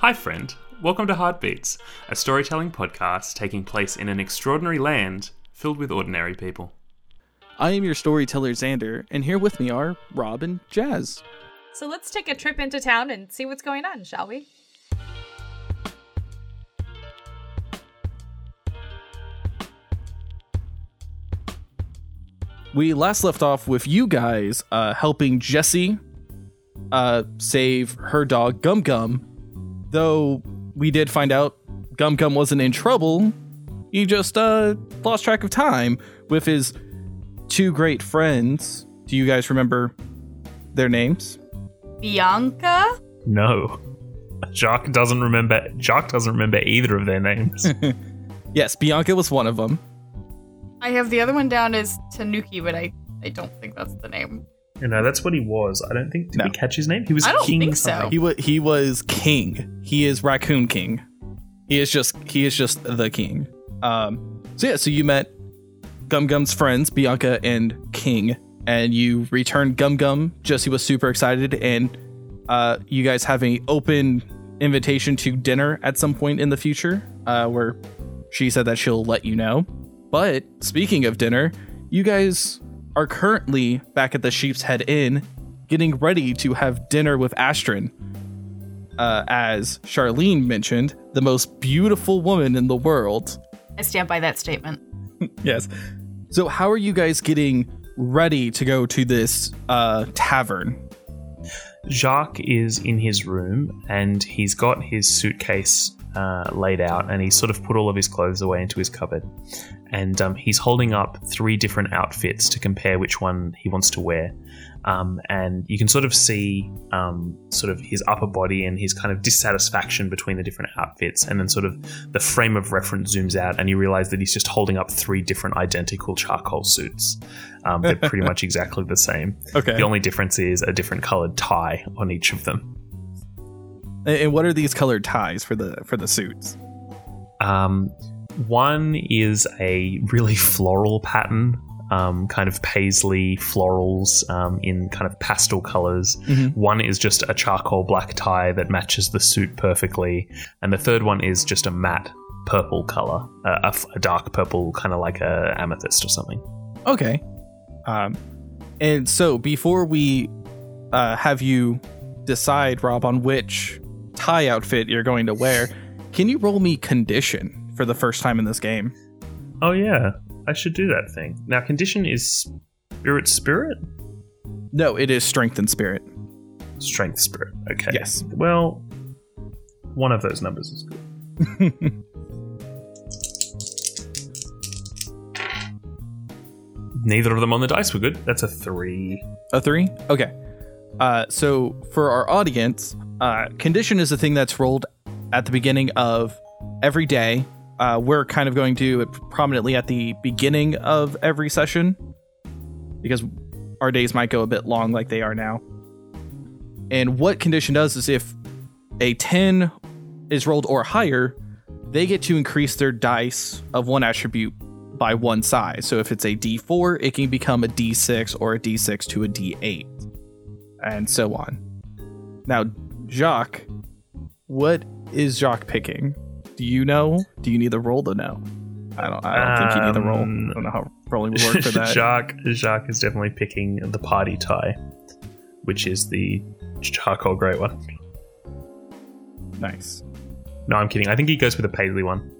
Hi, friend. Welcome to Heartbeats, a storytelling podcast taking place in an extraordinary land filled with ordinary people. I am your storyteller, Xander, and here with me are Rob and Jazz. So let's take a trip into town and see what's going on, shall we? We last left off with you guys uh, helping Jessie uh, save her dog Gum Gum. Though we did find out Gum Gum wasn't in trouble, he just uh, lost track of time with his two great friends. Do you guys remember their names? Bianca? No. Jacques doesn't remember Jacques doesn't remember either of their names. Yes, Bianca was one of them. I have the other one down as Tanuki, but I, I don't think that's the name. You know, that's what he was. I don't think did No. we catch his name? He was I don't King think so. He was he was king. He is Raccoon King. He is just he is just the king. Um. So yeah. So you met Gum Gum's friends Bianca and King, and you returned Gum Gum. Jesse was super excited, and uh, you guys have an open invitation to dinner at some point in the future, uh, where she said that she'll let you know. But speaking of dinner, you guys are currently back at the Sheep's Head Inn, getting ready to have dinner with Astrid uh, as Charlene mentioned, the most beautiful woman in the world. I stand by that statement. Yes. So, how are you guys getting ready to go to this uh, tavern? Jacques is in his room and he's got his suitcase uh, laid out and he's sort of put all of his clothes away into his cupboard. And um, he's holding up three different outfits to compare which one he wants to wear. Um, and you can sort of see um, sort of his upper body and his kind of dissatisfaction between the different outfits. And then sort of the frame of reference zooms out and you realize that he's just holding up three different identical charcoal suits. Um, they're pretty much exactly the same. Okay. The only difference is a different colored tie on each of them. And what are these colored ties for the for the suits? Um, one is a really floral pattern, um, kind of paisley florals um, in kind of pastel colors. Mhm. One is just a charcoal black tie that matches the suit perfectly, and the third one is just a matte purple color, uh, a, a dark purple, kind of like a amethyst or something. Okay. Um, and so before we uh, have you decide, Rob, on which tie outfit you're going to wear, can you roll me condition for the first time in this game? Oh yeah, I should do that thing. Now, condition is spirit, spirit, No, it is strength and spirit. strength, spirit. Okay. Yes. Well, one of those numbers is good. Neither of them on the dice were good. That's a three. A three? Okay. Uh, so for our audience, uh, condition is a thing that's rolled at the beginning of every day. Uh, we're kind of going to do it prominently at the beginning of every session because our days might go a bit long like they are now. And what condition does is if a 10 is rolled or higher, they get to increase their dice of one attribute by one size. So if it's a D4, it can become a D6 or a D6 to a D8, and so on. Now, Jacques, what is Jacques picking? Do you know? Do you need the roll to know? I don't. I don't think you need the roll. Um, I don't know how rolling would work for that. Jacques, Jacques is definitely picking the party tie, which is the charcoal grey one. nice. No, I'm kidding. I think he goes with the paisley one,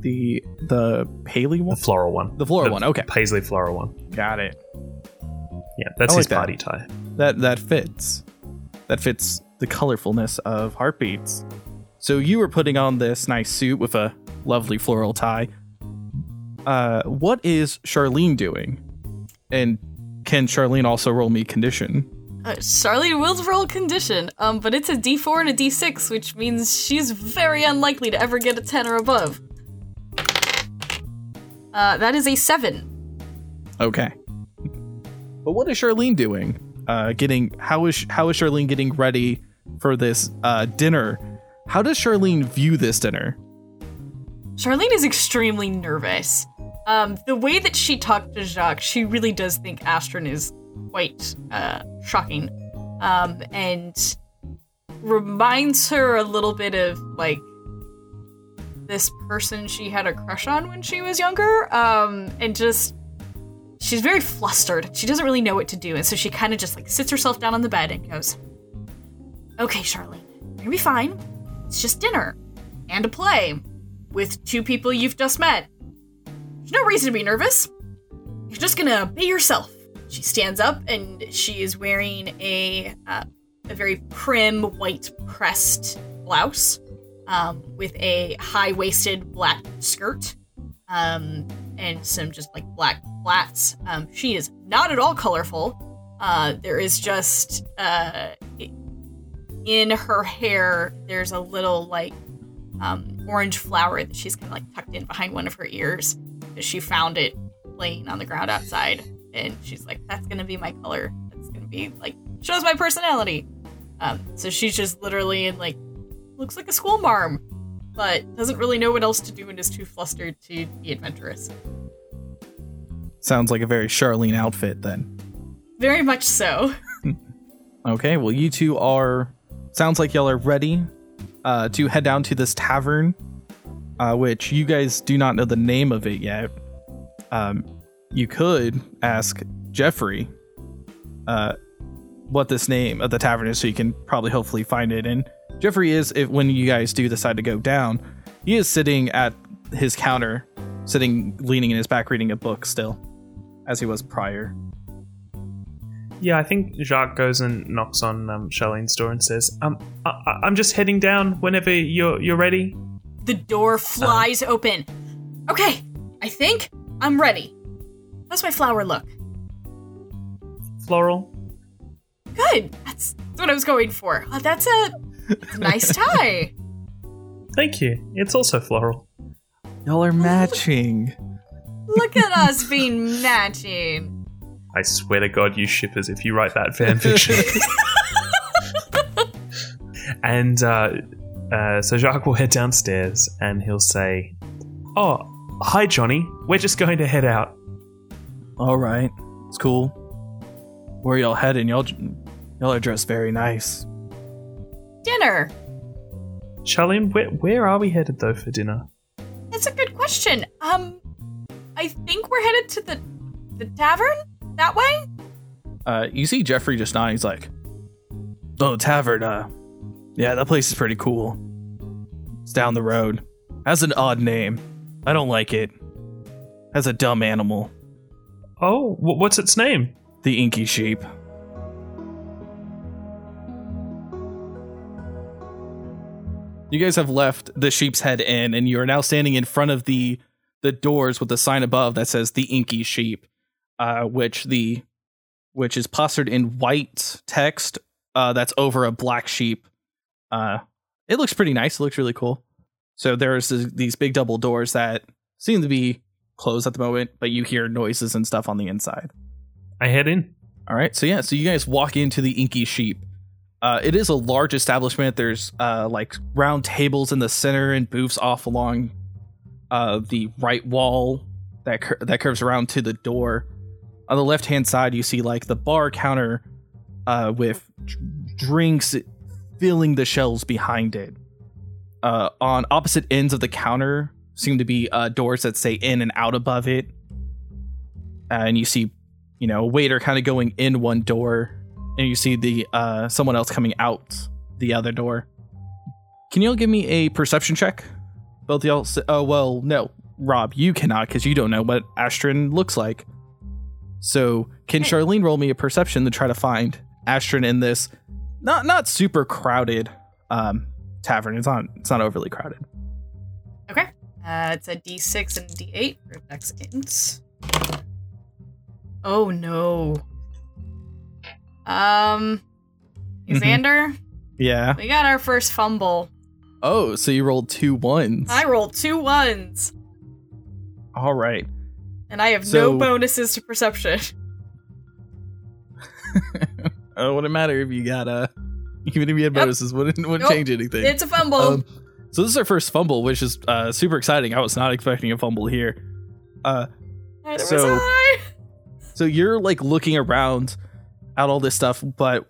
The the Paley one. the floral one, The floral one, okay. paisley floral one. Got it. Yeah, that's I his like that. party tie. That that fits. That fits the colorfulness of heartbeats. So you were putting on this nice suit with a lovely floral tie. Uh, what is Charlene doing? And can Charlene also roll me condition? Uh, Charlene will roll condition, um, but it's a D4 and a D6, which means she's very unlikely to ever get a 10 or above. Uh, that is a 7. Okay. But what is Charlene doing? Uh, getting how is how is Charlene getting ready for this uh, dinner? How does Charlene view this dinner? Charlene is extremely nervous. Um, the way that she talked to Jacques, she really does think Astron is quite uh, shocking. Um, and reminds her a little bit of like this person she had a crush on when she was younger. Um, and just she's very flustered. She doesn't really know what to do, and so she kind of just like sits herself down on the bed and goes, "Okay, Charlene, you're gonna be fine. It's just dinner and a play with two people you've just met. There's no reason to be nervous. You're just gonna be yourself." She stands up and she is wearing a uh, a very prim white pressed blouse um, with a high waisted black skirt um, and some just like black flats. Um, she is not at all colorful. Uh, there is just uh, in her hair, there's a little like um, orange flower that she's kind of like tucked in behind one of her ears. She found it laying on the ground outside, and she's like, "That's gonna be my color. That's gonna be like shows my personality." Um, so she's just literally in like looks like a school marm, but doesn't really know what else to do and is too flustered to be adventurous. Sounds like a very Charlene outfit then. Very much so. Okay, well, you two are. Sounds like y'all are ready uh, to head down to this tavern, uh, which you guys do not know the name of it yet. Um, you could ask Jeffrey uh, what this name of the tavern is, so you can probably hopefully find it. And Jeffrey is, if when you guys do decide to go down, he is sitting at his counter, sitting leaning in his back, reading a book still, as he was prior. Yeah, I think Jacques goes and knocks on um, Charlene's door and says, um, I- I- I'm just heading down whenever you're you're ready. The door flies open. Okay, I think I'm ready. How's my flower look? Floral. Good. That's, that's what I was going for. Uh, that's a, that's a nice tie. Thank you. It's also floral. Y'all are matching. Look at us being matching. I swear to God, you shippers, if you write that fan fiction. and uh, uh, so Jacques will head downstairs and he'll say, Oh, hi, Johnny. We're just going to head out. All right, it's cool. Where y'all heading? Y'all, y'all are dressed very nice. Dinner. Charlene, where, where are we headed though for dinner? That's a good question. Um, I think we're headed to the the tavern that way. Uh, you see Jeffrey just nodding. He's like, "Oh, tavern. Uh, yeah, that place is pretty cool. It's down the road. Has an odd name. I don't like it. Has a dumb animal. Oh, wh- what's its name? The Inky Sheep. You guys have left the Sheep's Head Inn, and you are now standing in front of the the doors with the sign above that says the Inky Sheep, uh, which the which is plastered in white text uh, that's over a black sheep. Uh, it looks pretty nice. It looks really cool. So there's this, these big double doors that seem to be closed at the moment, but you hear noises and stuff on the inside. I head in. All right, so yeah, so you guys walk into the Inky Sheep. Uh, it is a large establishment. There's uh, like round tables in the center and booths off along uh, the right wall that cur- that curves around to the door. On the left hand side, you see like the bar counter uh, with drinks filling the shelves behind it. Uh, on opposite ends of the counter seem to be uh, doors that say in and out above it, and you see you know, a waiter kind of going in one door, and you see the uh someone else coming out the other door. Can y'all give me a perception check? Both y'all. s oh well, no, Rob, you cannot because you don't know what Astrid looks like. So can Hey. Charlene roll me a perception to try to find Astrid in this not not super crowded um tavern? It's not it's not overly crowded. Okay. Uh, it's a D6 and D8 for Dex. Oh no. Um, Mhm. Xander, Yeah. we got our first fumble. Oh, so you rolled two ones. I rolled two ones, All right. And I have So- no bonuses to perception. Oh, it wouldn't matter if you got a. even if you had Yep. bonuses, wouldn't wouldn't Nope. change anything. It's a fumble. Um, so this is our first fumble, which is uh, super exciting. I was not expecting a fumble here. Uh, Neither so- I. so you're like looking around at all this stuff, but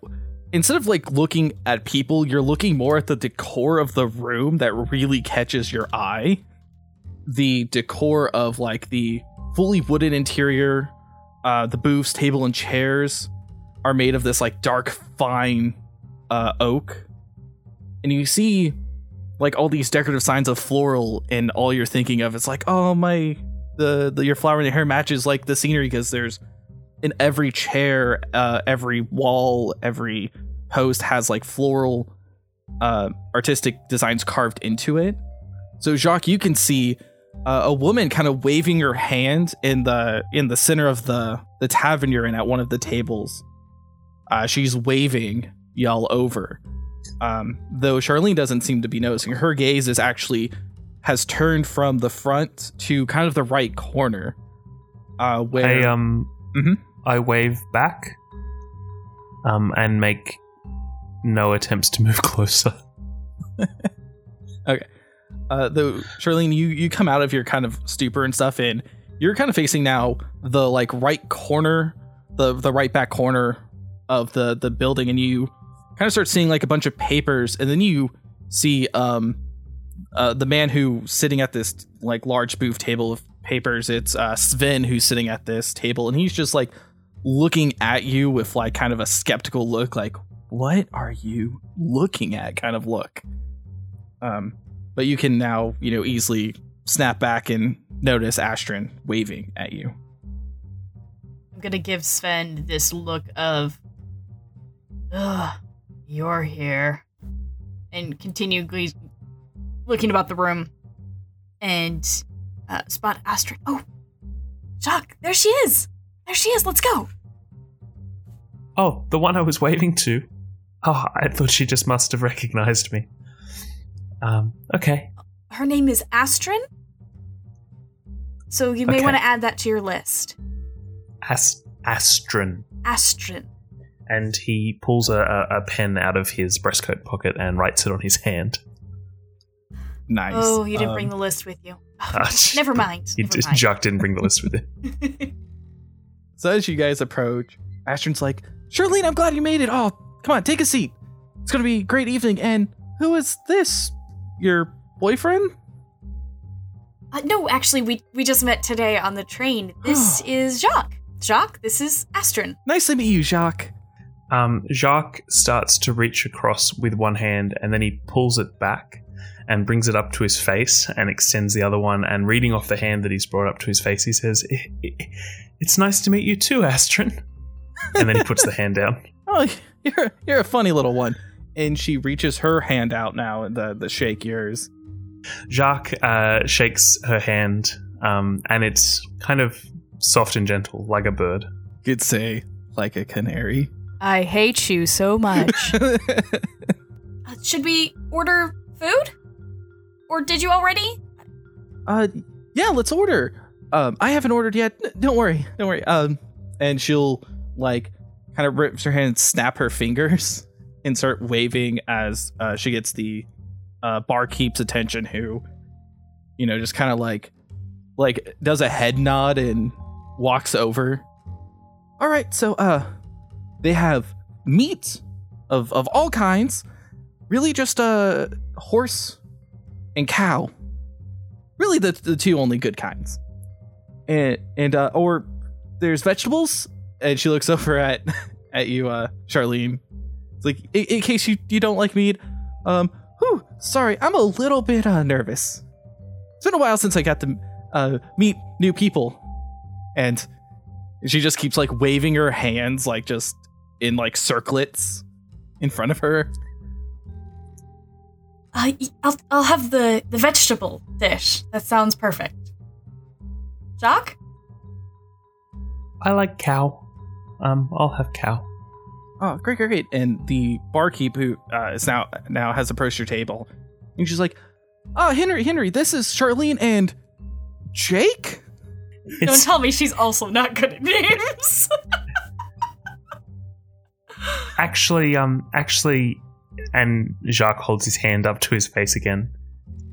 instead of like looking at people, you're looking more at the decor of the room that really catches your eye. The decor of like the fully wooden interior, uh, the booths, table, and chairs are made of this like dark, fine uh, oak. And you see like all these decorative signs of floral, and all you're thinking of is like, oh my, the, the your flower in your hair matches like the scenery because there's in every chair, uh, every wall, every post has like floral uh, artistic designs carved into it. So Jacques, you can see uh, a woman kind of waving her hand in the in the center of the the tavern you're in at one of the tables. Uh, she's waving y'all over. Um, though Charlene doesn't seem to be noticing. Her gaze is actually has turned from the front to kind of the right corner. Uh, where I um Mhm. I wave back um and make no attempts to move closer. uh, though Charlene, you you come out of your kind of stupor and stuff, and you're kind of facing now the like right corner, the the right back corner of the the building, and you kind of start seeing like a bunch of papers, and then you see um uh, the man who's sitting at this like large booth table of papers. It's uh, Sven who's sitting at this table, and he's just like looking at you with like kind of a skeptical look, like "What are you looking at?" kind of look. Um, but you can now you know easily snap back and notice Astrid waving at you. I'm gonna give Sven this look of, ugh, you're here, and continue gle- looking about the room, and uh, spot Astrid. Oh, Jacques, there she is. There she is. Let's go. Oh, the one I was waving to. Oh, I thought she just must have recognized me. Um, okay. Her name is Astrid. So you may Okay. want to add that to your list. Ast- Astron. Astrid. And he pulls a, a, a pen out of his breastcoat pocket and writes it on his hand. Nice. Oh, you didn't bring Um, the list with you. Uh, Never mind. He Never just, mind. Jacques didn't bring the list with him. So as you guys approach, Astrid's like, Charlene, I'm glad you made it. Oh, come on, take a seat. It's gonna be a great evening. And who is this? Your boyfriend? Uh, no, actually, we we just met today on the train. This is Jacques. Jacques, this is Astrid. Nice to meet you, Jacques. Um, Jacques starts to reach across with one hand and then he pulls it back and brings it up to his face and extends the other one. And reading off the hand that he's brought up to his face, he says, "I- I- It's nice to meet you too, Astrid. And then he puts the hand down. Oh, you're you're a funny little one. And she reaches her hand out now, and the the shake yours. Jacques uh, shakes her hand um, and it's kind of soft and gentle, like a bird. Could say like a canary. I hate you so much. Uh, should we order food? Or did you already? uh, yeah, let's order. Um, I haven't ordered yet. N- Don't worry, don't worry. Um, and she'll like kind of rips her hand, and snap her fingers, and start waving as uh, she gets the uh, barkeep's attention. Who, you know, just kind of like like does a head nod and walks over. All right, so uh, they have meat of of all kinds. Really, just uh, horse and cow. Really, the the two only good kinds. And and uh, or there's vegetables. And she looks over at at you, uh, Charlene. It's like in, in case you you don't like meat. Um, whew, sorry, I'm a little bit uh, nervous. It's been a while since I got to uh, meet new people, and she just keeps like waving her hands like just in like circlets in front of her. I, I'll, I'll have the, the vegetable dish. That sounds perfect. Jacques? I like cow. Um, I'll have cow. Oh, great, great, great! And the barkeep who uh, is now now has approached your table, and she's like, "Oh, Henry, Henry, this is Charlene and Jake." Don't tell me she's also not good at names. actually, um, actually, and Jacques holds his hand up to his face again.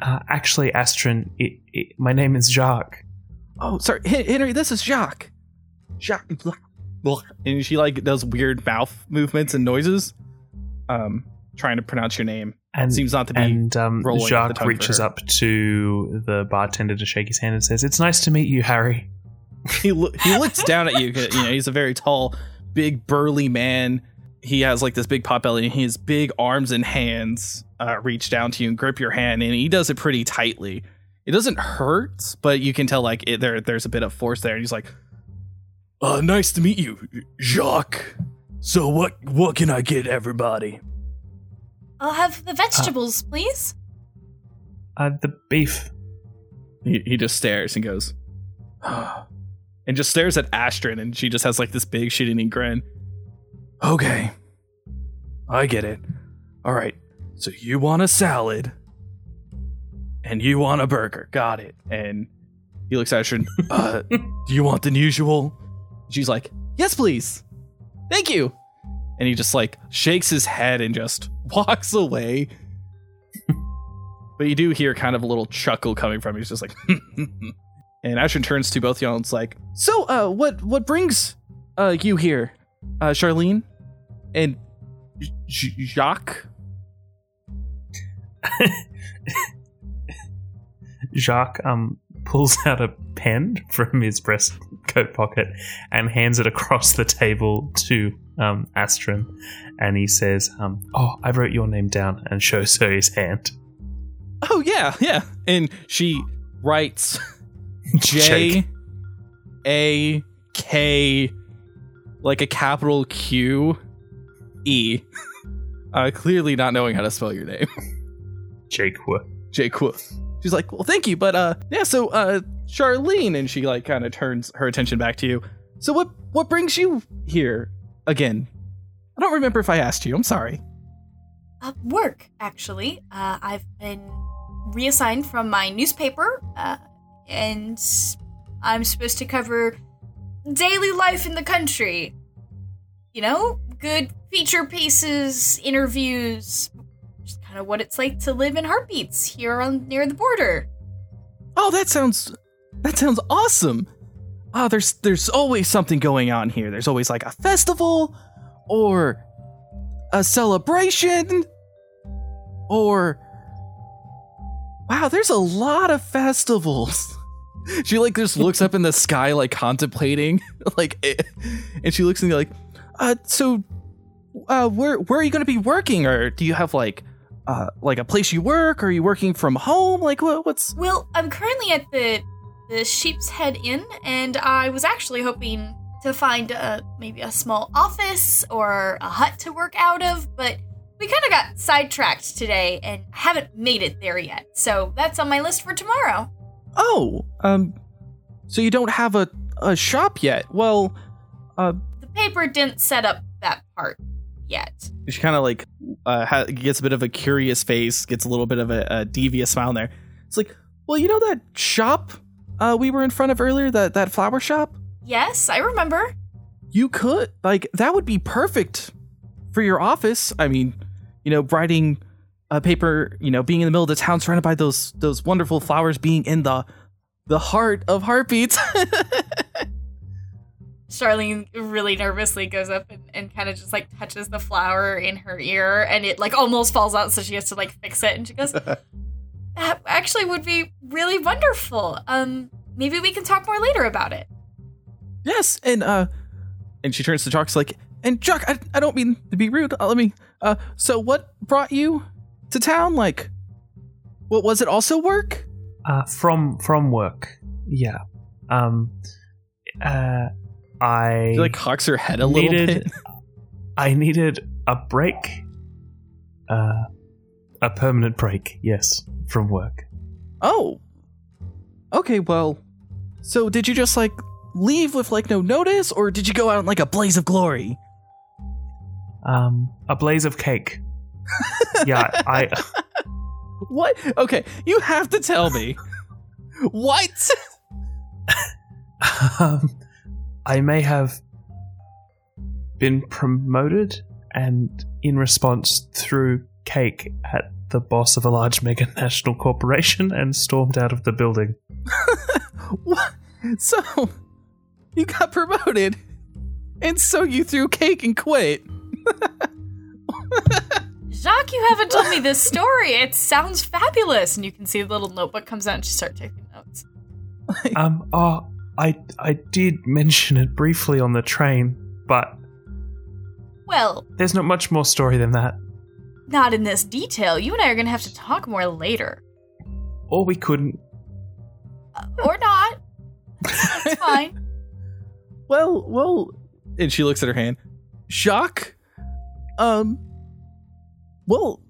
Uh, actually, Astrid, it, it, my name is Jacques. Oh, sorry, Hen- Henry, this is Jacques. Jacques, blah. and she like does weird mouth movements and noises. um, trying to pronounce your name. And Seems not to be. and um, Jacques reaches up to the bartender to shake his hand and says, "It's nice to meet you, Harry." he lo- he looks down at you. You know, he's a very tall, big, burly man. He has like this big pot belly, and his big arms and hands uh, reach down to you and grip your hand, and he does it pretty tightly. It doesn't hurt, but you can tell like it, there there's a bit of force there. And he's like, "Uh, nice to meet you, Jacques. So what what can I get everybody?" I'll have the vegetables, please. Uh, the beef. He, he just stares and goes, and just stares at Astrid, and she just has like this big shit eating grin. Okay, I get it. All right, so you want a salad, and you want a burger. Got it. And he looks at Astrid. uh, do you want the usual? She's like, yes, please. Thank you. And he just like shakes his head and just walks away. but you do hear kind of a little chuckle coming from him. He's just like, and Ashton turns to both y'all is like, "So, uh, what what brings uh you here, uh, Charlene and J- Jacques?" Jacques um pulls out a pen from his breast coat pocket and hands it across the table to um, Astrid, and he says, um, "Oh, I wrote your name down," and shows her his hand. Oh yeah, yeah. And she writes J. A K like a capital Q E. Uh, clearly not knowing how to spell your name. Jake. Wo- J Q. She's like, well, thank you, but uh, yeah. So, uh, Charlene, and she like kind of turns her attention back to you. So, what what brings you here again? I don't remember if I asked you. I'm sorry. Uh, work, actually. Uh, I've been reassigned from my newspaper, uh, and I'm supposed to cover daily life in the country. You know, good feature pieces, interviews, kind of what it's like to live in heartbeats here on near the border. Oh, that sounds that sounds awesome. Oh, there's there's always something going on here. There's always like a festival or a celebration or Wow, there's a lot of festivals. She like just looks up in the sky like contemplating like eh, and she looks and like uh so uh where where are you going to be working or do you have like uh like a place you work or are you working from home like what what's Well, I'm currently at the the Sheep's Head Inn, and I was actually hoping to find a maybe a small office or a hut to work out of, but we kind of got sidetracked today and haven't made it there yet. So that's on my list for tomorrow. Oh, um, so you don't have a, a shop yet? Well, uh, The paper didn't set up that part yet. she kind of like uh, ha- gets a bit of a curious face, gets a little bit of a, a devious smile in there. It's like, well, you know that shop uh, we were in front of earlier, that that flower shop. Yes, I remember. You could like that would be perfect for your office. I mean, you know, writing a paper, you know, being in the middle of the town, surrounded by those those wonderful flowers, being in the the heart of heartbeats. Charlene really nervously goes up and, and kind of just like touches the flower in her ear and it like almost falls out so she has to like fix it and she goes that actually would be really wonderful um maybe we can talk more later about it Yes, and uh, and she turns to Jock's like, and Jock, I, I don't mean to be rude. Uh, let me. Uh, so what brought you to town? Like, what was it? Also work? Uh, from from work. Yeah. Um. Uh. I She like cocks her head a little bit. I needed a break. Uh, a permanent break. Yes, from work. Oh, okay. Well, so did you just like leave with like no notice, or did you go out in like a blaze of glory? Um, a blaze of cake. yeah, I. What? Okay, you have to tell me. what? Um, I may have been promoted, and in response, threw cake at the boss of a large mega national corporation and stormed out of the building. What? So you got promoted, and so you threw cake and quit. Jacques, you haven't told me this story. It sounds fabulous. And you can see the little notebook comes out and she starts taking notes. Um, oh, I I did mention it briefly on the train, but Well, there's not much more story than that. not in this detail. You and I are going to have to talk more later. Or we couldn't. Uh, or not. That's fine. Well, well, and she looks at her hand. Shock. um, well,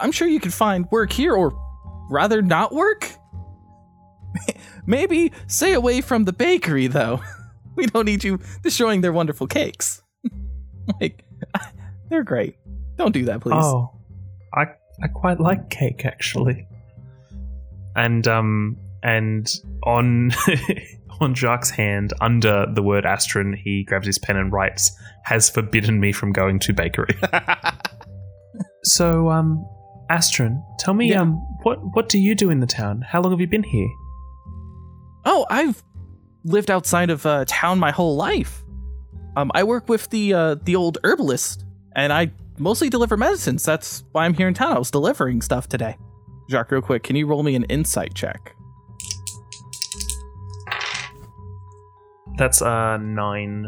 I'm sure you can find work here, or rather, not work. Maybe stay away from the bakery, though. We don't need you destroying their wonderful cakes. like, they're great. Don't do that, please. Oh, I I quite like cake actually. And um and on on Jacques' hand under the word Astron, he grabs his pen and writes, "Has forbidden me from going to bakery." so um, Astron, tell me Yeah. um what what do you do in the town? How long have you been here? Oh, I've lived outside of uh, town my whole life. Um, I work with the uh, the old herbalist, and I mostly deliver medicines. That's why I'm here in town. I was delivering stuff today. Jacques, real quick, can you roll me an insight check? That's a nine.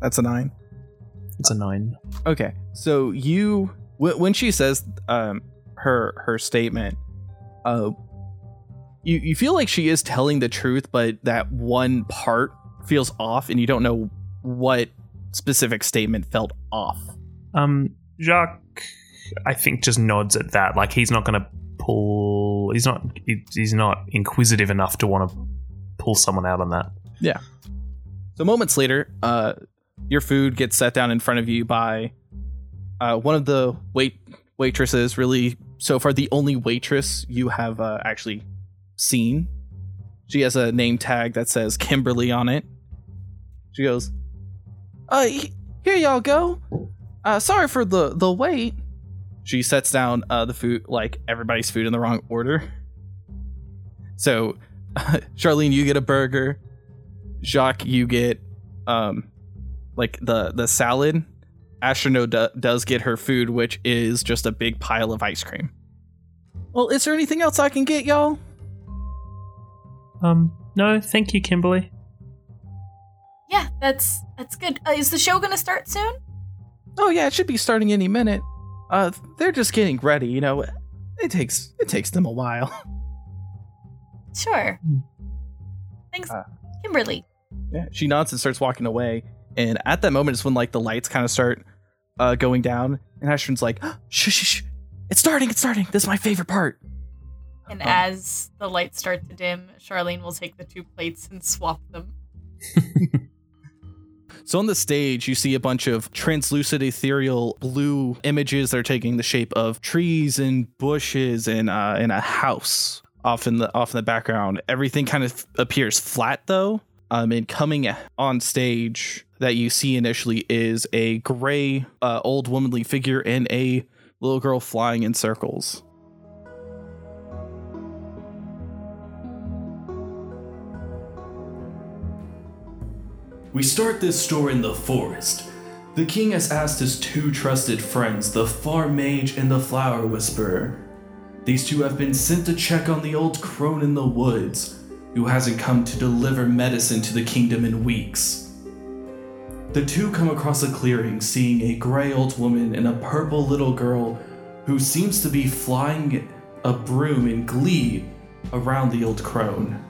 That's a nine. It's a nine. Okay, so you when she says um her her statement, uh, you you feel like she is telling the truth, but that one part feels off, and you don't know what specific statement felt off. Um, Jacques, I think just nods at that. Like he's not going to pull. He's not. he- He's not inquisitive enough to want to pull someone out on that. Yeah. So moments later, uh, your food gets set down in front of you by uh, one of the wait waitresses. Really, so far the only waitress you have uh, actually seen. She has a name tag that says Kimberly on it. She goes, "Uh, here y'all go. Uh, sorry for the the wait." She sets down uh, the food, like everybody's food in the wrong order. So, Charlene, you get a burger. Jacques, you get um like the the salad. Astronaut do- does get her food, which is just a big pile of ice cream. Well, is there anything else I can get, y'all? Um, no, thank you, Kimberly. Yeah, that's that's good. Uh, is the show going to start soon? Oh yeah, it should be starting any minute. Uh, they're just getting ready. You know, it takes it takes them a while. Sure. Hmm. Uh, Thanks, Kimberly. Yeah, she nods and starts walking away. And at that moment is when like the lights kind of start uh, going down, and Ashton's like, "Shh, shh, shh! It's starting! It's starting! This is my favorite part." And um, as the lights start to dim, Charlene will take the two plates and swap them. So on the stage, you see a bunch of translucent, ethereal blue images that are taking the shape of trees and bushes and uh, and a house off in the off in the background. Everything kind of appears flat though. Um, and coming on stage that you see initially is a gray, uh, old womanly figure and a little girl flying in circles. We start this story in the forest. The king has asked his two trusted friends, the Farm Mage and the Flower Whisperer. These two have been sent to check on the old crone in the woods, who hasn't come to deliver medicine to the kingdom in weeks. The two come across a clearing, seeing a gray old woman and a purple little girl who seems to be flying a broom in glee around the old crone.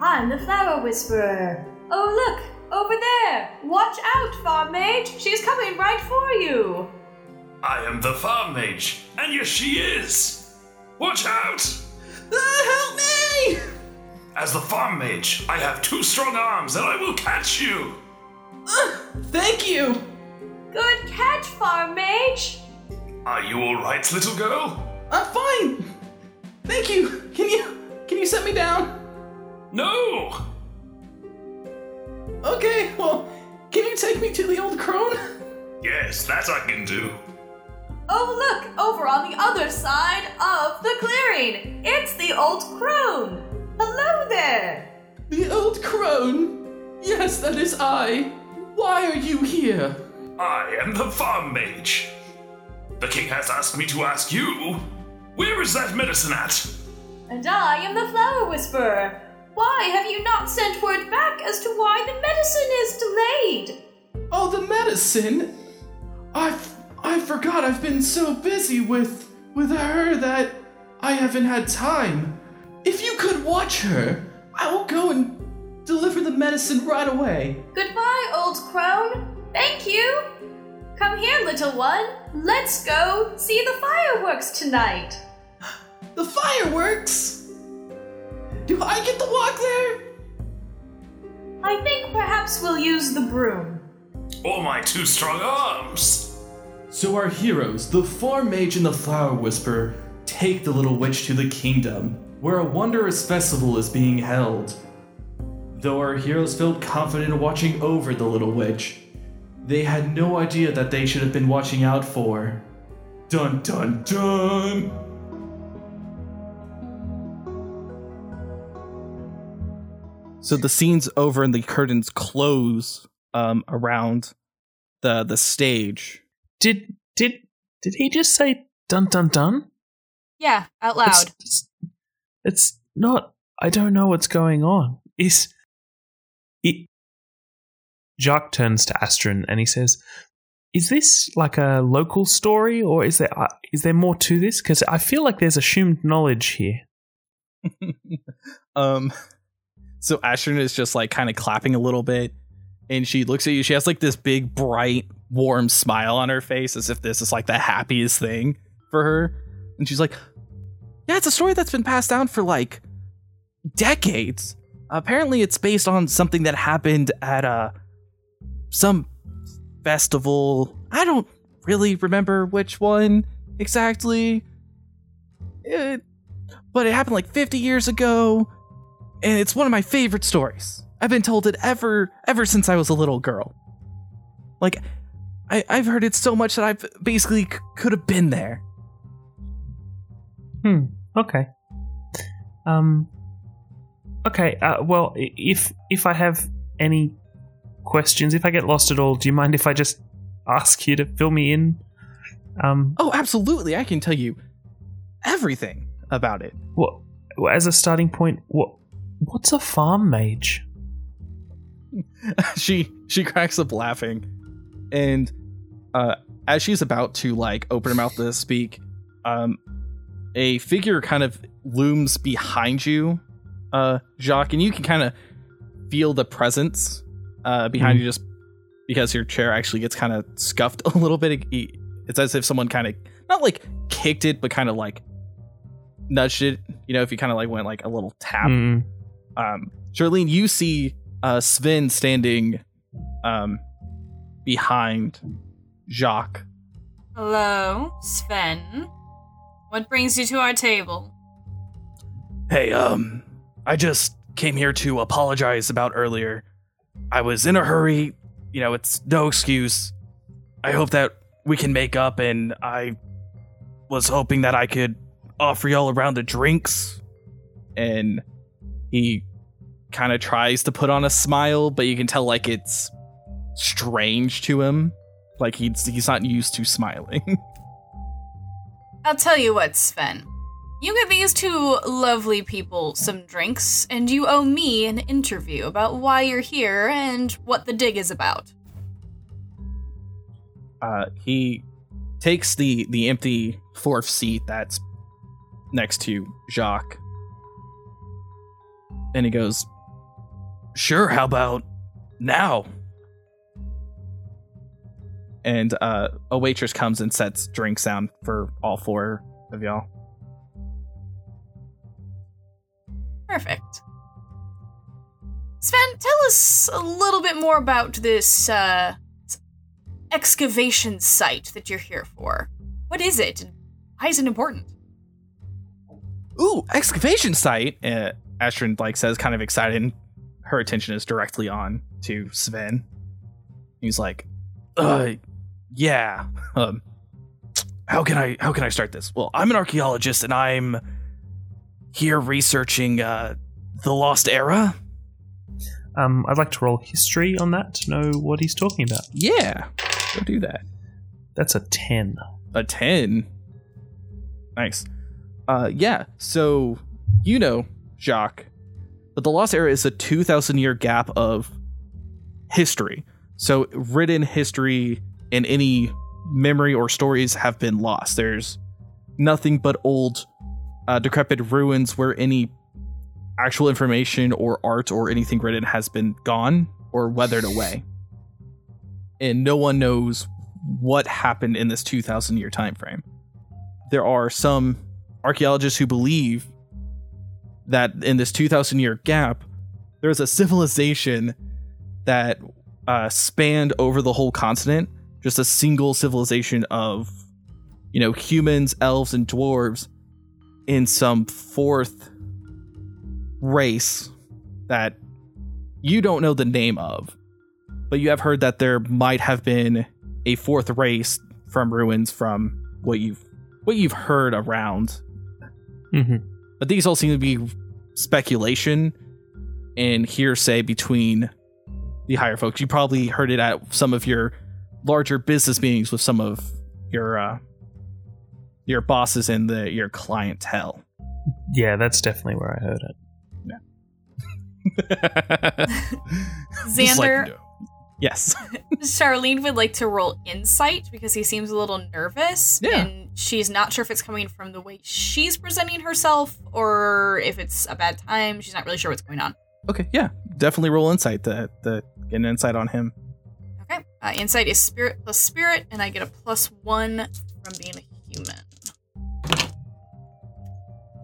I'm the flower whisperer. Oh, look, over there. Watch out, farm mage. She's coming right for you. I am the farm mage, and yes, she is. Watch out! Uh, help me! As the farm mage, I have two strong arms, and I will catch you. Uh, thank you! Good catch, farm mage. Are you all right, little girl? I'm fine. Thank you. Can you can you set me down? No. Okay. Well, can you take me to the old crone? Yes, that I can do. Oh, look, over on the other side of the clearing. It's the old crone. Hello there. The old crone. Yes, that is I. Why are you here? I am the farm mage. The king has asked me to ask you, where is that medicine at? And I am the Flower Whisperer. Why have you not sent word back as to why the medicine is delayed? Oh, the medicine! I I forgot I've been so busy with with her that I haven't had time. If you could watch her, I will go and deliver the medicine right away. Goodbye, old crone. Thank you. Come here, little one. Let's go see the fireworks tonight. The fireworks! Do I get to walk there? I think perhaps we'll use the broom. Oh, my two strong arms! So our heroes, the farm mage and the flower whisperer, take the little witch to the kingdom, where a wondrous festival is being held. Though our heroes felt confident watching over the little witch, they had no idea that they should have been watching out for. Dun dun dun! So the scenes over and the curtains close um, around the the stage. Did did did he just say dun dun dun? Yeah, out loud. It's, it's, it's not. I don't know what's going on. Is it? Jacques turns to Astron and he says, "Is this like a local story, or is there uh, is there more to this? Because I feel like there's assumed knowledge here." um, so Astron is just like kind of clapping a little bit, and she looks at you. She has like this big, bright, warm smile on her face, as if this is like the happiest thing for her. And she's like, "Yeah, it's a story that's been passed down for like decades. Apparently, it's based on something that happened at a some festival. I don't really remember which one exactly." It, but it happened like 50 years ago and it's one of my favorite stories i've been told it ever ever since i was a little girl like I, i've heard it so much that i've basically c- could have been there Hmm. Okay. Um. Okay. Uh, well, if if I have any questions, if I get lost at all, do you mind if I just ask you to fill me in? Um. oh absolutely i can tell you everything about it What? As a starting point, what? What's a farm mage? she she cracks up laughing and uh as she's about to like open her mouth to speak um a figure kind of looms behind you uh jacques and you can kind of feel the presence uh behind Mhm. you just because your chair actually gets kind of scuffed a little bit it's as if someone kind of not like kicked it but kind of like nudged it you know if you kind of like went like a little tap Mm. Um Charlene, you see uh Sven standing um behind Jacques. Hello, Sven. What brings you to our table? Hey, um, I just came here to apologize about earlier. I was in a hurry, you know, it's no excuse. I hope that we can make up and I was hoping that I could offer y'all a round of drinks. And he kind of tries to put on a smile, but you can tell like it's strange to him. Like he's he's not used to smiling. I'll tell you what, Sven. You get these two lovely people some drinks, and you owe me an interview about why you're here and what the dig is about. uh, he takes the the empty fourth seat that's next to Jacques, and he goes, "Sure, how about now?" And uh, a waitress comes and sets drinks down for all four of y'all. Perfect. Sven, tell us a little bit more about this uh, excavation site that you're here for. What is it? and Why is it important? Ooh, excavation site! Uh, Astrid like says, kind of excited. And her attention is directly on to Sven. He's like, "Uh, yeah. Um, how can I how can I start this? Well, I'm an archaeologist and I'm here researching uh the lost era. Um, I'd like to roll history on that to know what he's talking about. Yeah. Don't do that. That's a 10. A 10. Nice. Uh yeah, so you know, Jacques, but the Lost Era is a 2000 year gap of history. So written history and any memory or stories have been lost. There's nothing but old uh, decrepit ruins where any actual information or art or anything written has been gone or weathered away. And no one knows what happened in this 2000 year time frame. There are some archaeologists who believe that in this 2000 year gap, there's a civilization that uh, spanned over the whole continent, just a single civilization of, you know, humans, elves, and dwarves in some fourth race that you don't know the name of, but you have heard that there might have been a fourth race from ruins from what you've what you've heard around. Mm-hmm. But these all seem to be speculation and hearsay between the higher folks. You probably heard it at some of your larger business meetings with some of your uh, your bosses and the your clientele. Yeah, that's definitely where I heard it. Just like, Xander, no. Yes. Charlene would like to roll insight because he seems a little nervous. Yeah. And she's not sure if it's coming from the way she's presenting herself or if it's a bad time. She's not really sure what's going on. Okay, yeah, definitely roll insight to, to get an insight on him. Okay. Uh, insight is spirit plus spirit, and I get a plus one from being a human.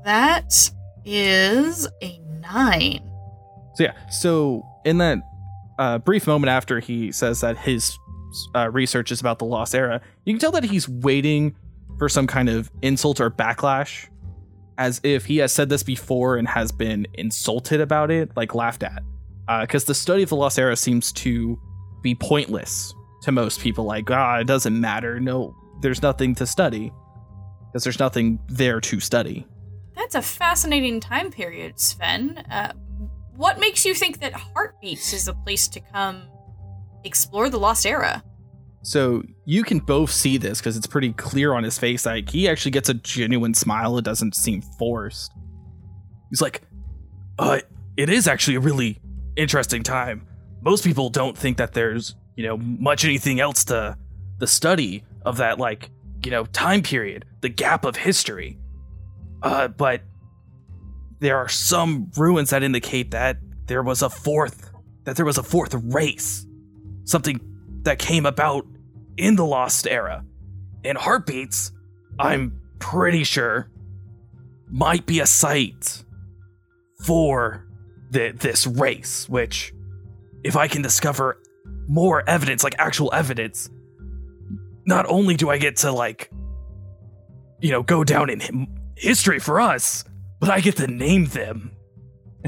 That is a nine. So yeah, so in that uh, brief moment after he says that his uh, research is about the lost era, you can tell that he's waiting for some kind of insult or backlash, as if he has said this before and has been insulted about it, like laughed at. Because the study of the lost era seems to be pointless to most people. Like, ah, it doesn't matter. No, there's nothing to study because there's nothing there to study. That's a fascinating time period, Sven. Uh, what makes you think that Heartbeats is a place to come explore the Lost Era? So you can both see this because it's pretty clear on his face. Like he actually gets a genuine smile. It doesn't seem forced. He's like, "Uh, it is actually a really interesting time. Most people don't think that there's you know much anything else to the study of that like you know time period, the gap of history. Uh, but there are some ruins that indicate that there was a fourth, that there was a fourth race, something that came about in the Lost Era. And Heartbeats, I'm pretty sure, might be a site for the, this race, which, if I can discover more evidence, like actual evidence, not only do I get to, like, you know, go down in history for us, but I get to name them.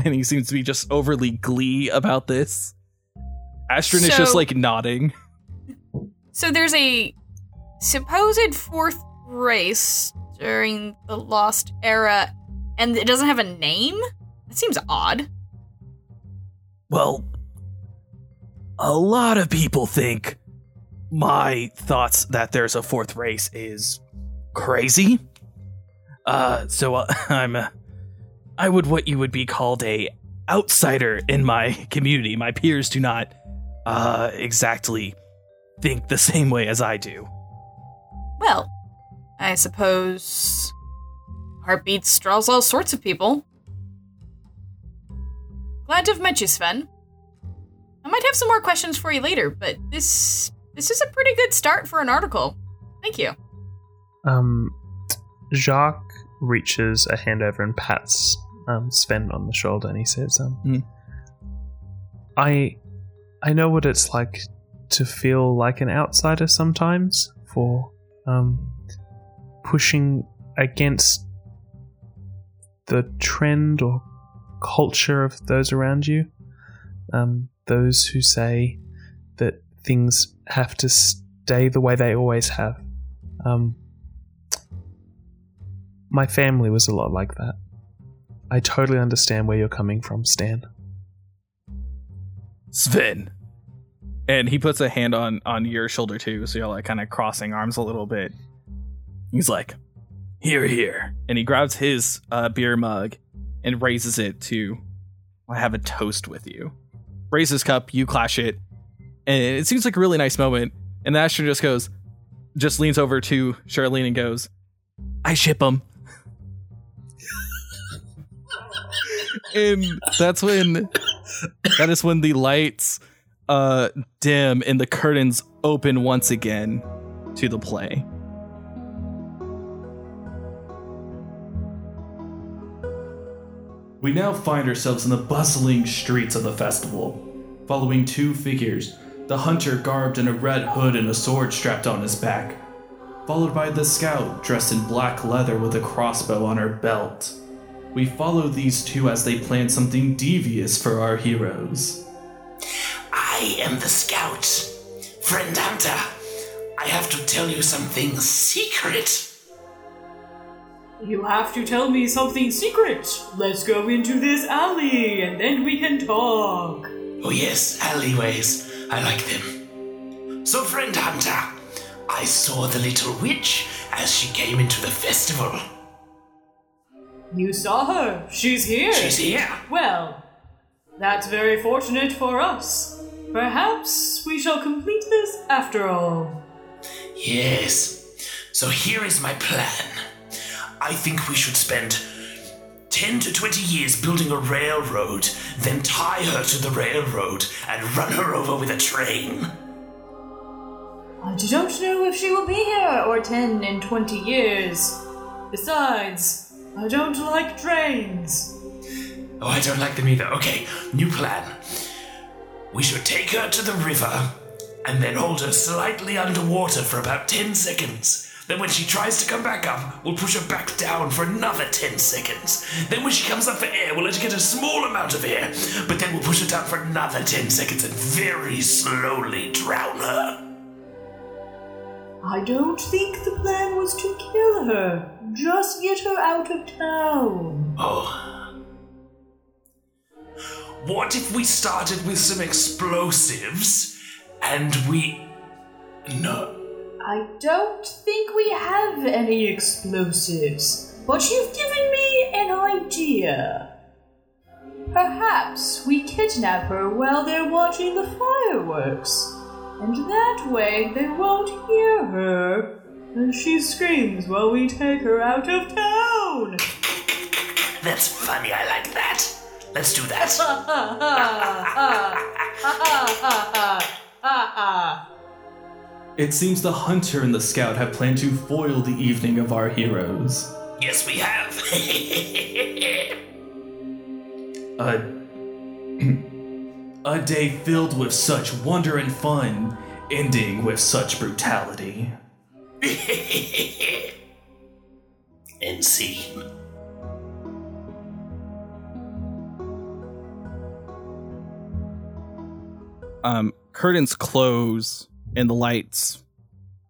And he seems to be just overly glee about this. Astrid is just like nodding. So there's a supposed fourth race during the Lost Era, and it doesn't have a name? That seems odd. Well, a lot of people think my thoughts that there's a fourth race is crazy. Uh, so uh, I'm, uh, I would what you would be called a outsider in my community. My peers do not, uh, exactly think the same way as I do. Well, I suppose Heartbeats draws all sorts of people. Glad to have met you, Sven. I might have some more questions for you later, but this this is a pretty good start for an article. Thank you. Um, Jacques reaches a hand over and pats um, Sven on the shoulder, and he says, um, Mm. "I, I know what it's like to feel like an outsider sometimes for um, pushing against the trend or culture of those around you. Um, those who say that things have to stay the way they always have." Um, my family was a lot like that. I totally understand where you're coming from, Stan. Sven, and he puts a hand on on your shoulder too, so you're like kind of crossing arms a little bit. He's like, "Here, here," and he grabs his uh, beer mug and raises it to, "I have a toast with you." Raises cup, you clash it, and it seems like a really nice moment. And the just goes, just leans over to Charlene and goes, "I ship him." And that's when that is when the lights uh dim and the curtains open once again to the play. We now find ourselves in the bustling streets of the festival, following two figures the hunter garbed in a red hood and a sword strapped on his back, followed by the scout dressed in black leather with a crossbow on her belt. We follow these two as they plan something devious for our heroes. I am the scout. Friend Hunter, I have to tell you something secret. You have to tell me something secret. Let's go into this alley and then we can talk. Oh, yes, alleyways. I like them. So, friend Hunter, I saw the little witch as she came into the festival. You saw her. She's here. She's here. Well, that's very fortunate for us. Perhaps we shall complete this after all. Yes. So here is my plan. I think we should spend 10 to 20 years building a railroad, then tie her to the railroad and run her over with a train. I don't know if she will be here or 10 in 20 years. Besides, I don't like trains. Oh, I don't like them either. Okay, new plan. We should take her to the river and then hold her slightly underwater for about 10 seconds. Then, when she tries to come back up, we'll push her back down for another 10 seconds. Then, when she comes up for air, we'll let her get a small amount of air. But then we'll push her down for another 10 seconds and very slowly drown her. I don't think the plan was to kill her. Just get her out of town. Oh. What if we started with some explosives and we. No. I don't think we have any explosives, but you've given me an idea. Perhaps we kidnap her while they're watching the fireworks, and that way they won't hear her, and she screams while we take her out of town. That's funny, I like that. Let's do that. It seems the hunter and the scout have planned to foil the evening of our heroes. yes, we have. A, uh, a day filled with such wonder and fun, ending with such brutality. End scene. um, curtains close and the lights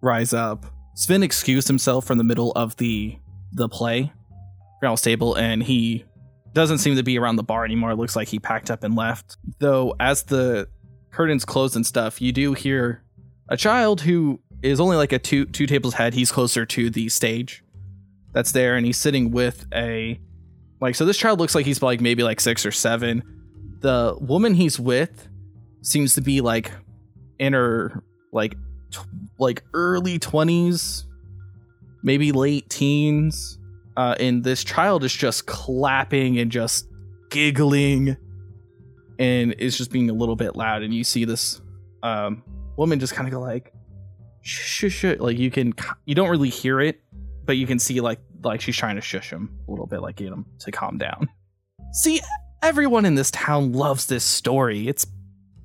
rise up. Sven excused himself from the middle of the the play, Ground's table, and he doesn't seem to be around the bar anymore. It looks like he packed up and left. Though, as the curtains close and stuff, you do hear a child who is only like a two two tables head. He's closer to the stage that's there, and he's sitting with a like. So this child looks like he's like maybe like six or seven. The woman he's with seems to be like in her like like early 20s maybe late teens uh and this child is just clapping and just giggling and is just being a little bit loud and you see this um woman just kind of go like shush shush like you can you don't really hear it but you can see like like she's trying to shush him a little bit like get him to calm down see everyone in this town loves this story it's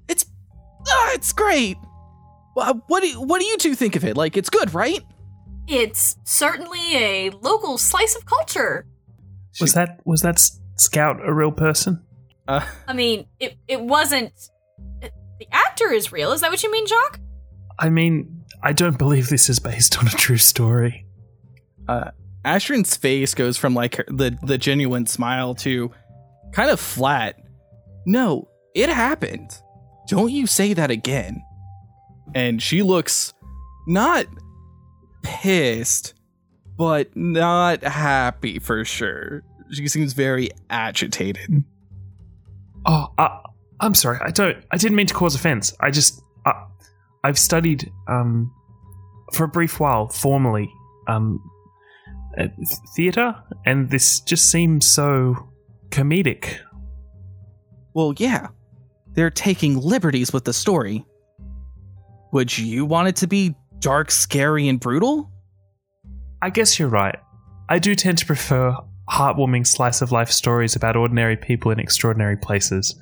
it's ah, it's great. What do what do you two think of it? Like it's good, right? It's certainly a local slice of culture. Was that was that S- scout a real person? Uh, I mean, it it wasn't. it- the actor is real. Is that what you mean, Jacques? I mean, I don't believe this is based on a true story. uh, Astrid's face goes from like her- the the genuine smile to kind of flat. No, it happened. Don't you say that again. and she looks not pissed, but not happy for sure. She seems very agitated. Oh, uh, I'm sorry. I don't. I didn't mean to cause offense. I just. Uh, I've studied um, for a brief while formally um, uh, theater, and this just seems so comedic. Well, yeah, they're taking liberties with the story. Would you want it to be dark, scary, and brutal? I guess you're right. I do tend to prefer heartwarming slice of life stories about ordinary people in extraordinary places.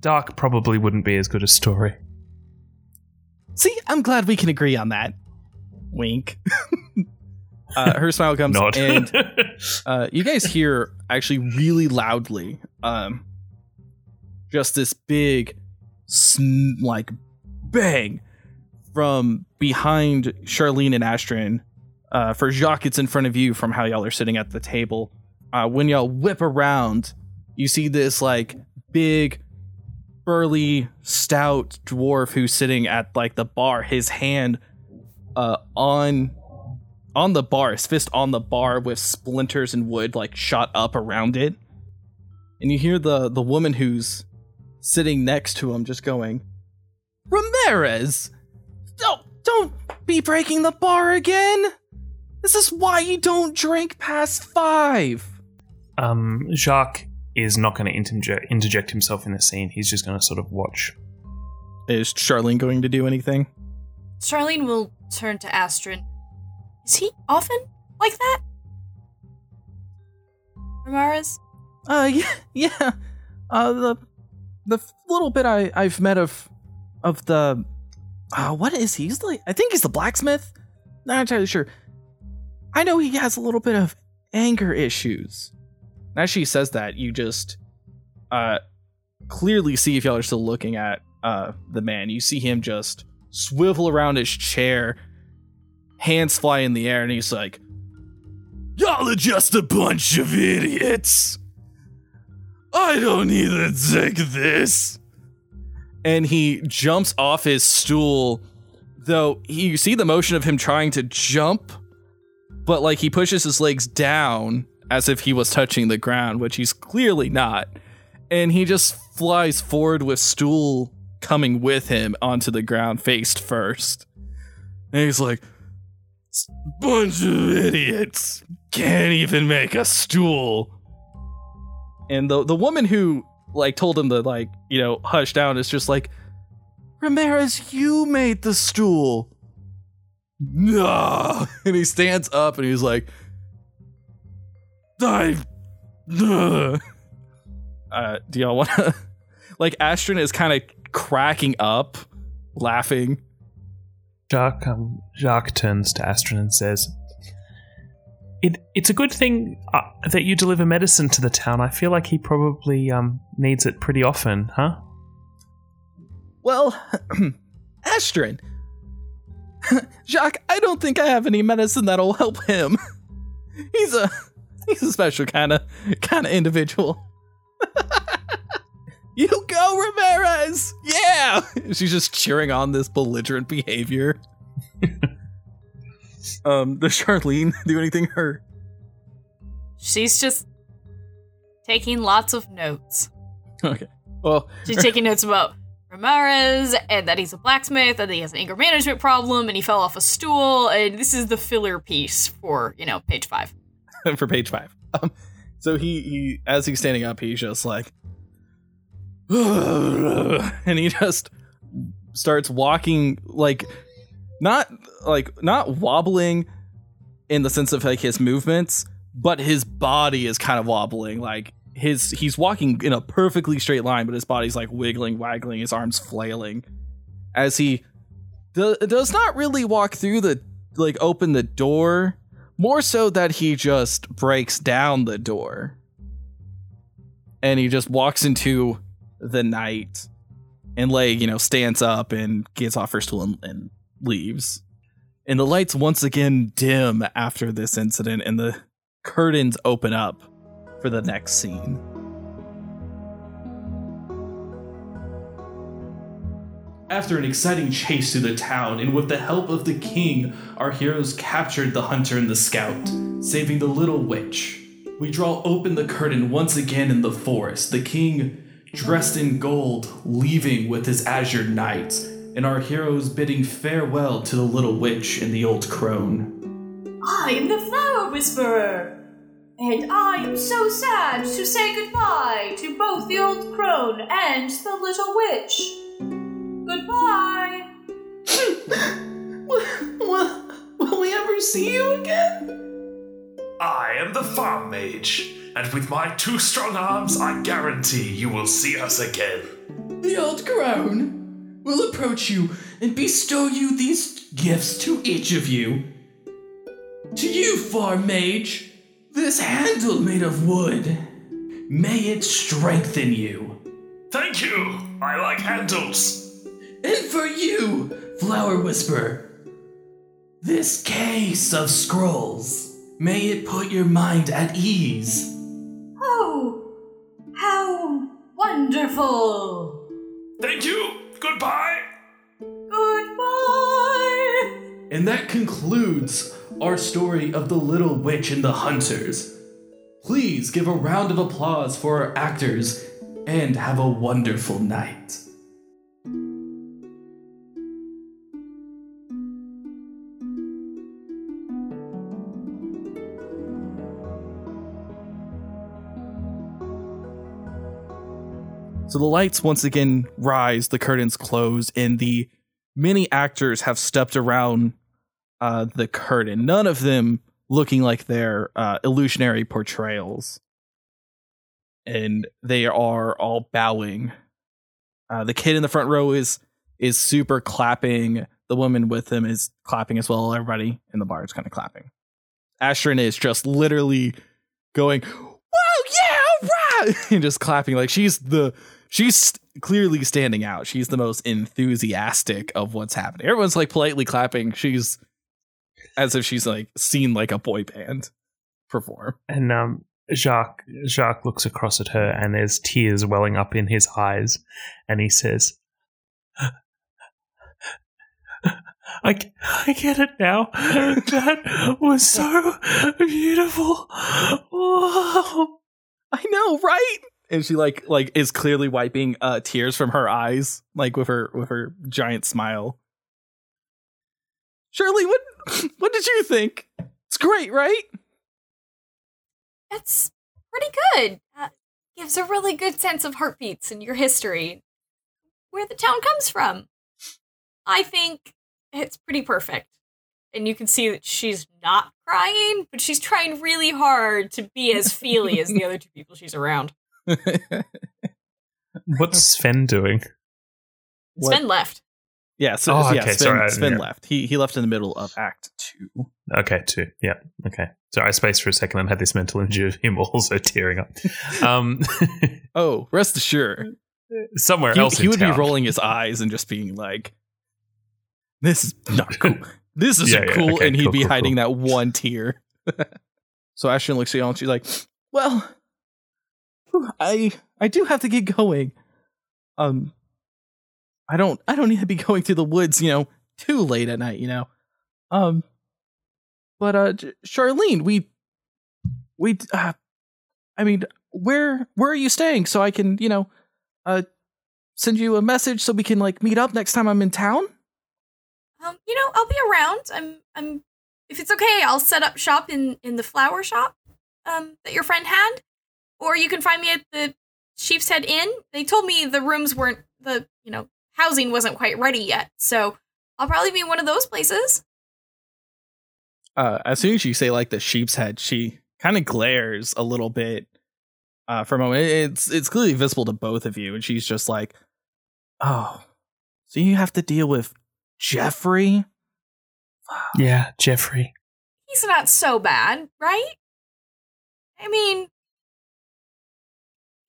Dark probably wouldn't be as good a story. See, I'm glad we can agree on that. Wink. uh, her smile comes, Not. and uh, you guys hear actually really loudly, um, just this big, sn- like, bang from behind Charlene and Astrid. Uh, for Jacques, it's in front of you from how y'all are sitting at the table. Uh, when y'all whip around, you see this like big, burly, stout dwarf who's sitting at like the bar. His hand uh, on on the bar, his fist on the bar with splinters and wood like shot up around it. And you hear the the woman who's sitting next to him just going, Ramirez, don't don't be breaking the bar again. This is why you don't drink past five. um, Jacques is not going to interject, interject himself in the scene. He's just going to sort of watch. Is Charlene going to do anything? Charlene will turn to Astrid. Is he often like that? Ramirez? Uh, yeah, yeah. Uh, the the little bit I I've met of of the uh, what is he? He's the I think he's the blacksmith. Not entirely sure. I know he has a little bit of anger issues. As she says that, you just uh clearly see if y'all are still looking at uh the man. You see him just swivel around his chair, hands fly in the air, and he's like, Y'all are just a bunch of idiots. I don't to take this. And he jumps off his stool, though you see the motion of him trying to jump, but like he pushes his legs down as if he was touching the ground, which he's clearly not. And he just flies forward with stool coming with him onto the ground faced first. And he's like, bunch of idiots can't even make a stool. And the the woman who like told him to like you know hush down it's just like, Ramirez, you made the stool. No, and he stands up and he's like, I. Ugh. Uh, do y'all want to? like, Astrid is kind of cracking up, laughing. Jacques, um, Jacques turns to Astrid and says, it, "It's a good thing uh, that you deliver medicine to the town. I feel like he probably um, needs it pretty often, huh?" Well, Astrid. Jacques, I don't think I have any medicine that'll help him. He's a he's a special kind of kind of individual. you go, Ramirez. Yeah. She's just cheering on this belligerent behavior. Um, does Charlene do anything her? She's just taking lots of notes. Okay. Well, She's taking notes about Ramirez and that he's a blacksmith and that he has an anger management problem and he fell off a stool. And this is the filler piece for, you know, page five. for page five. Um, so he, he, as he's standing up, he's just like, and he just starts walking like, not like not wobbling in the sense of like his movements, but his body is kind of wobbling. Like his he's walking in a perfectly straight line, but his body's like wiggling, waggling, his arms flailing, as he do- does not really walk through the like open the door more so that he just breaks down the door and he just walks into the night and lay you know stands up and gets off her stool and, and leaves and the lights once again dim after this incident and the curtains open up for the next scene After an exciting chase through the town, and with the help of the king, our heroes captured the hunter and the scout, saving the little witch. We draw open the curtain once again in the forest, the king dressed in gold, leaving with his azure knights, and our heroes bidding farewell to the little witch and the old crone. I am the Flower Whisperer, and I am so sad to say goodbye to both the old crone and the little witch. Goodbye. will, will we ever see you again? I am the farm mage, and with my two strong arms, I guarantee you will see us again. The old crone will approach you and bestow you these gifts to each of you. To you, farm mage, this handle made of wood. May it strengthen you. Thank you. I like handles. And for you, Flower Whisper, this case of scrolls, may it put your mind at ease. Oh, how wonderful. Thank you. Goodbye. Goodbye. And that concludes our story of the Little Witch and the Hunters. Please give a round of applause for our actors and have a wonderful night. So the lights once again rise, the curtains close, and the many actors have stepped around uh, the curtain. None of them looking like their uh, illusionary portrayals. And they are all bowing. Uh, the kid in the front row is is super clapping. The woman with him is clapping as well. Everybody in the bar is kind of clapping. Astrid is just literally going, "Whoa, yeah, all right!" and just clapping like she's the she's clearly standing out. She's the most enthusiastic of what's happening. Everyone's like politely clapping. She's as if she's like seen like a boy band perform. And um, Jacques Jacques looks across at her, and there's tears welling up in his eyes, and he says, "I I get it now. That was so beautiful. Oh. I know, right? And she like like is clearly wiping uh tears from her eyes, like with her with her giant smile. Shirley, what what did you think? It's great, right? that's pretty good. Uh, gives a really good sense of heartbeats and your history, where the town comes from. I think it's pretty perfect. And you can see that she's not crying, but she's trying really hard to be as feely as the other two people she's around. What's Sven doing? What- Sven left. Yeah, so Oh, yeah, okay, Sven, sorry, Sven yeah. left. He he left in the middle of Act Two. Okay, two. Yeah. Okay. So I spaced for a second and had this mental image of him also tearing up. Um, Oh, rest assured, somewhere he, else. he in would town. be rolling his eyes and just being like, "This is not cool. This isn't Yeah, yeah, cool," okay, and he'd cool, be cool, hiding cool. that one tear. so Astrid looks at you and she's like, "Well, I I do have to get going. Um, I don't I don't need to be going through the woods, you know, too late at night, you know. Um, but uh, Charlene, we we uh, I mean, where where are you staying so I can, you know, uh, send you a message so we can like meet up next time I'm in town? Um, you know, I'll be around. I'm I'm if it's okay, I'll set up shop in in the flower shop um that your friend had. Or you can find me at the Sheep's Head Inn. They told me the rooms weren't the, you know, housing wasn't quite ready yet. So, I'll probably be in one of those places. uh, as soon as you say like the sheep's head, she kind of glares a little bit uh, for a moment. It's it's clearly visible to both of you, and she's just like, "Oh, so you have to deal with Jeffrey." Yeah, Jeffrey. He's not so bad, right? I mean,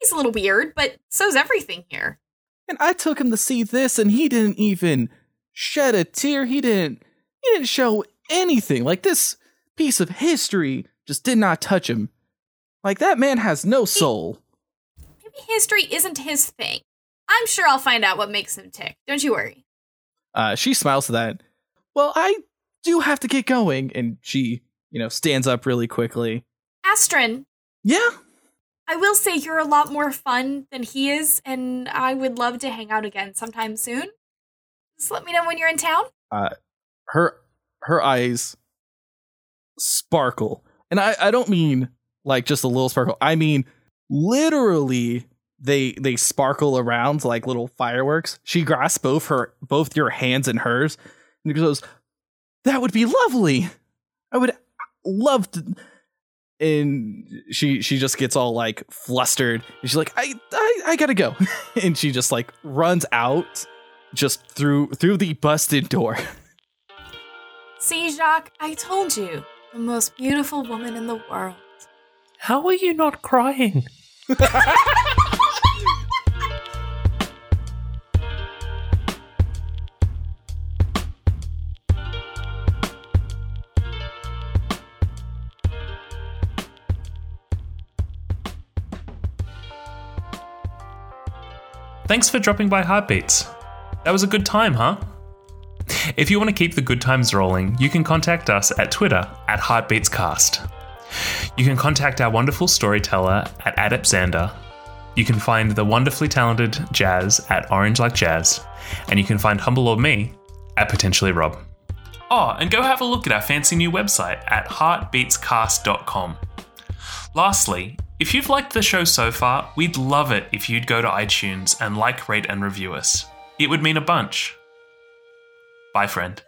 he's a little weird, but so's everything here. And I took him to see this, and he didn't even shed a tear. He didn't. He didn't show anything. Like this piece of history just did not touch him. Like that man has no soul. Maybe history isn't his thing. I'm sure I'll find out what makes him tick. Don't you worry. Uh, she smiles to that. Well, I do have to get going, and she, you know, stands up really quickly. Astrid, Yeah, I will say you're a lot more fun than he is, and I would love to hang out again sometime soon. Just let me know when you're in town. Uh, her her eyes sparkle, and I I don't mean like just a little sparkle. I mean literally they they sparkle around like little fireworks. She grasps both her both your hands in hers, and goes, "That would be lovely. I would love to." And she she just gets all like flustered. And she's like, "I I, I gotta go," and she just like runs out, just through through the busted door. See, Jacques, I told you, the most beautiful woman in the world. How are you not crying? Thanks for dropping by Heartbeats. That was a good time, huh? If you want to keep the good times rolling, you can contact us at Twitter at HeartbeatsCast. You can contact our wonderful storyteller at Adeptxander. You can find the wonderfully talented Jazz at Orange Like Jazz. And you can find Humble or Me at Potentially Rob. Oh, and go have a look at our fancy new website at heartbeatscast.com. Lastly, if you've liked the show so far, we'd love it if you'd go to iTunes and like, rate, and review us. It would mean a bunch. Bye, friend.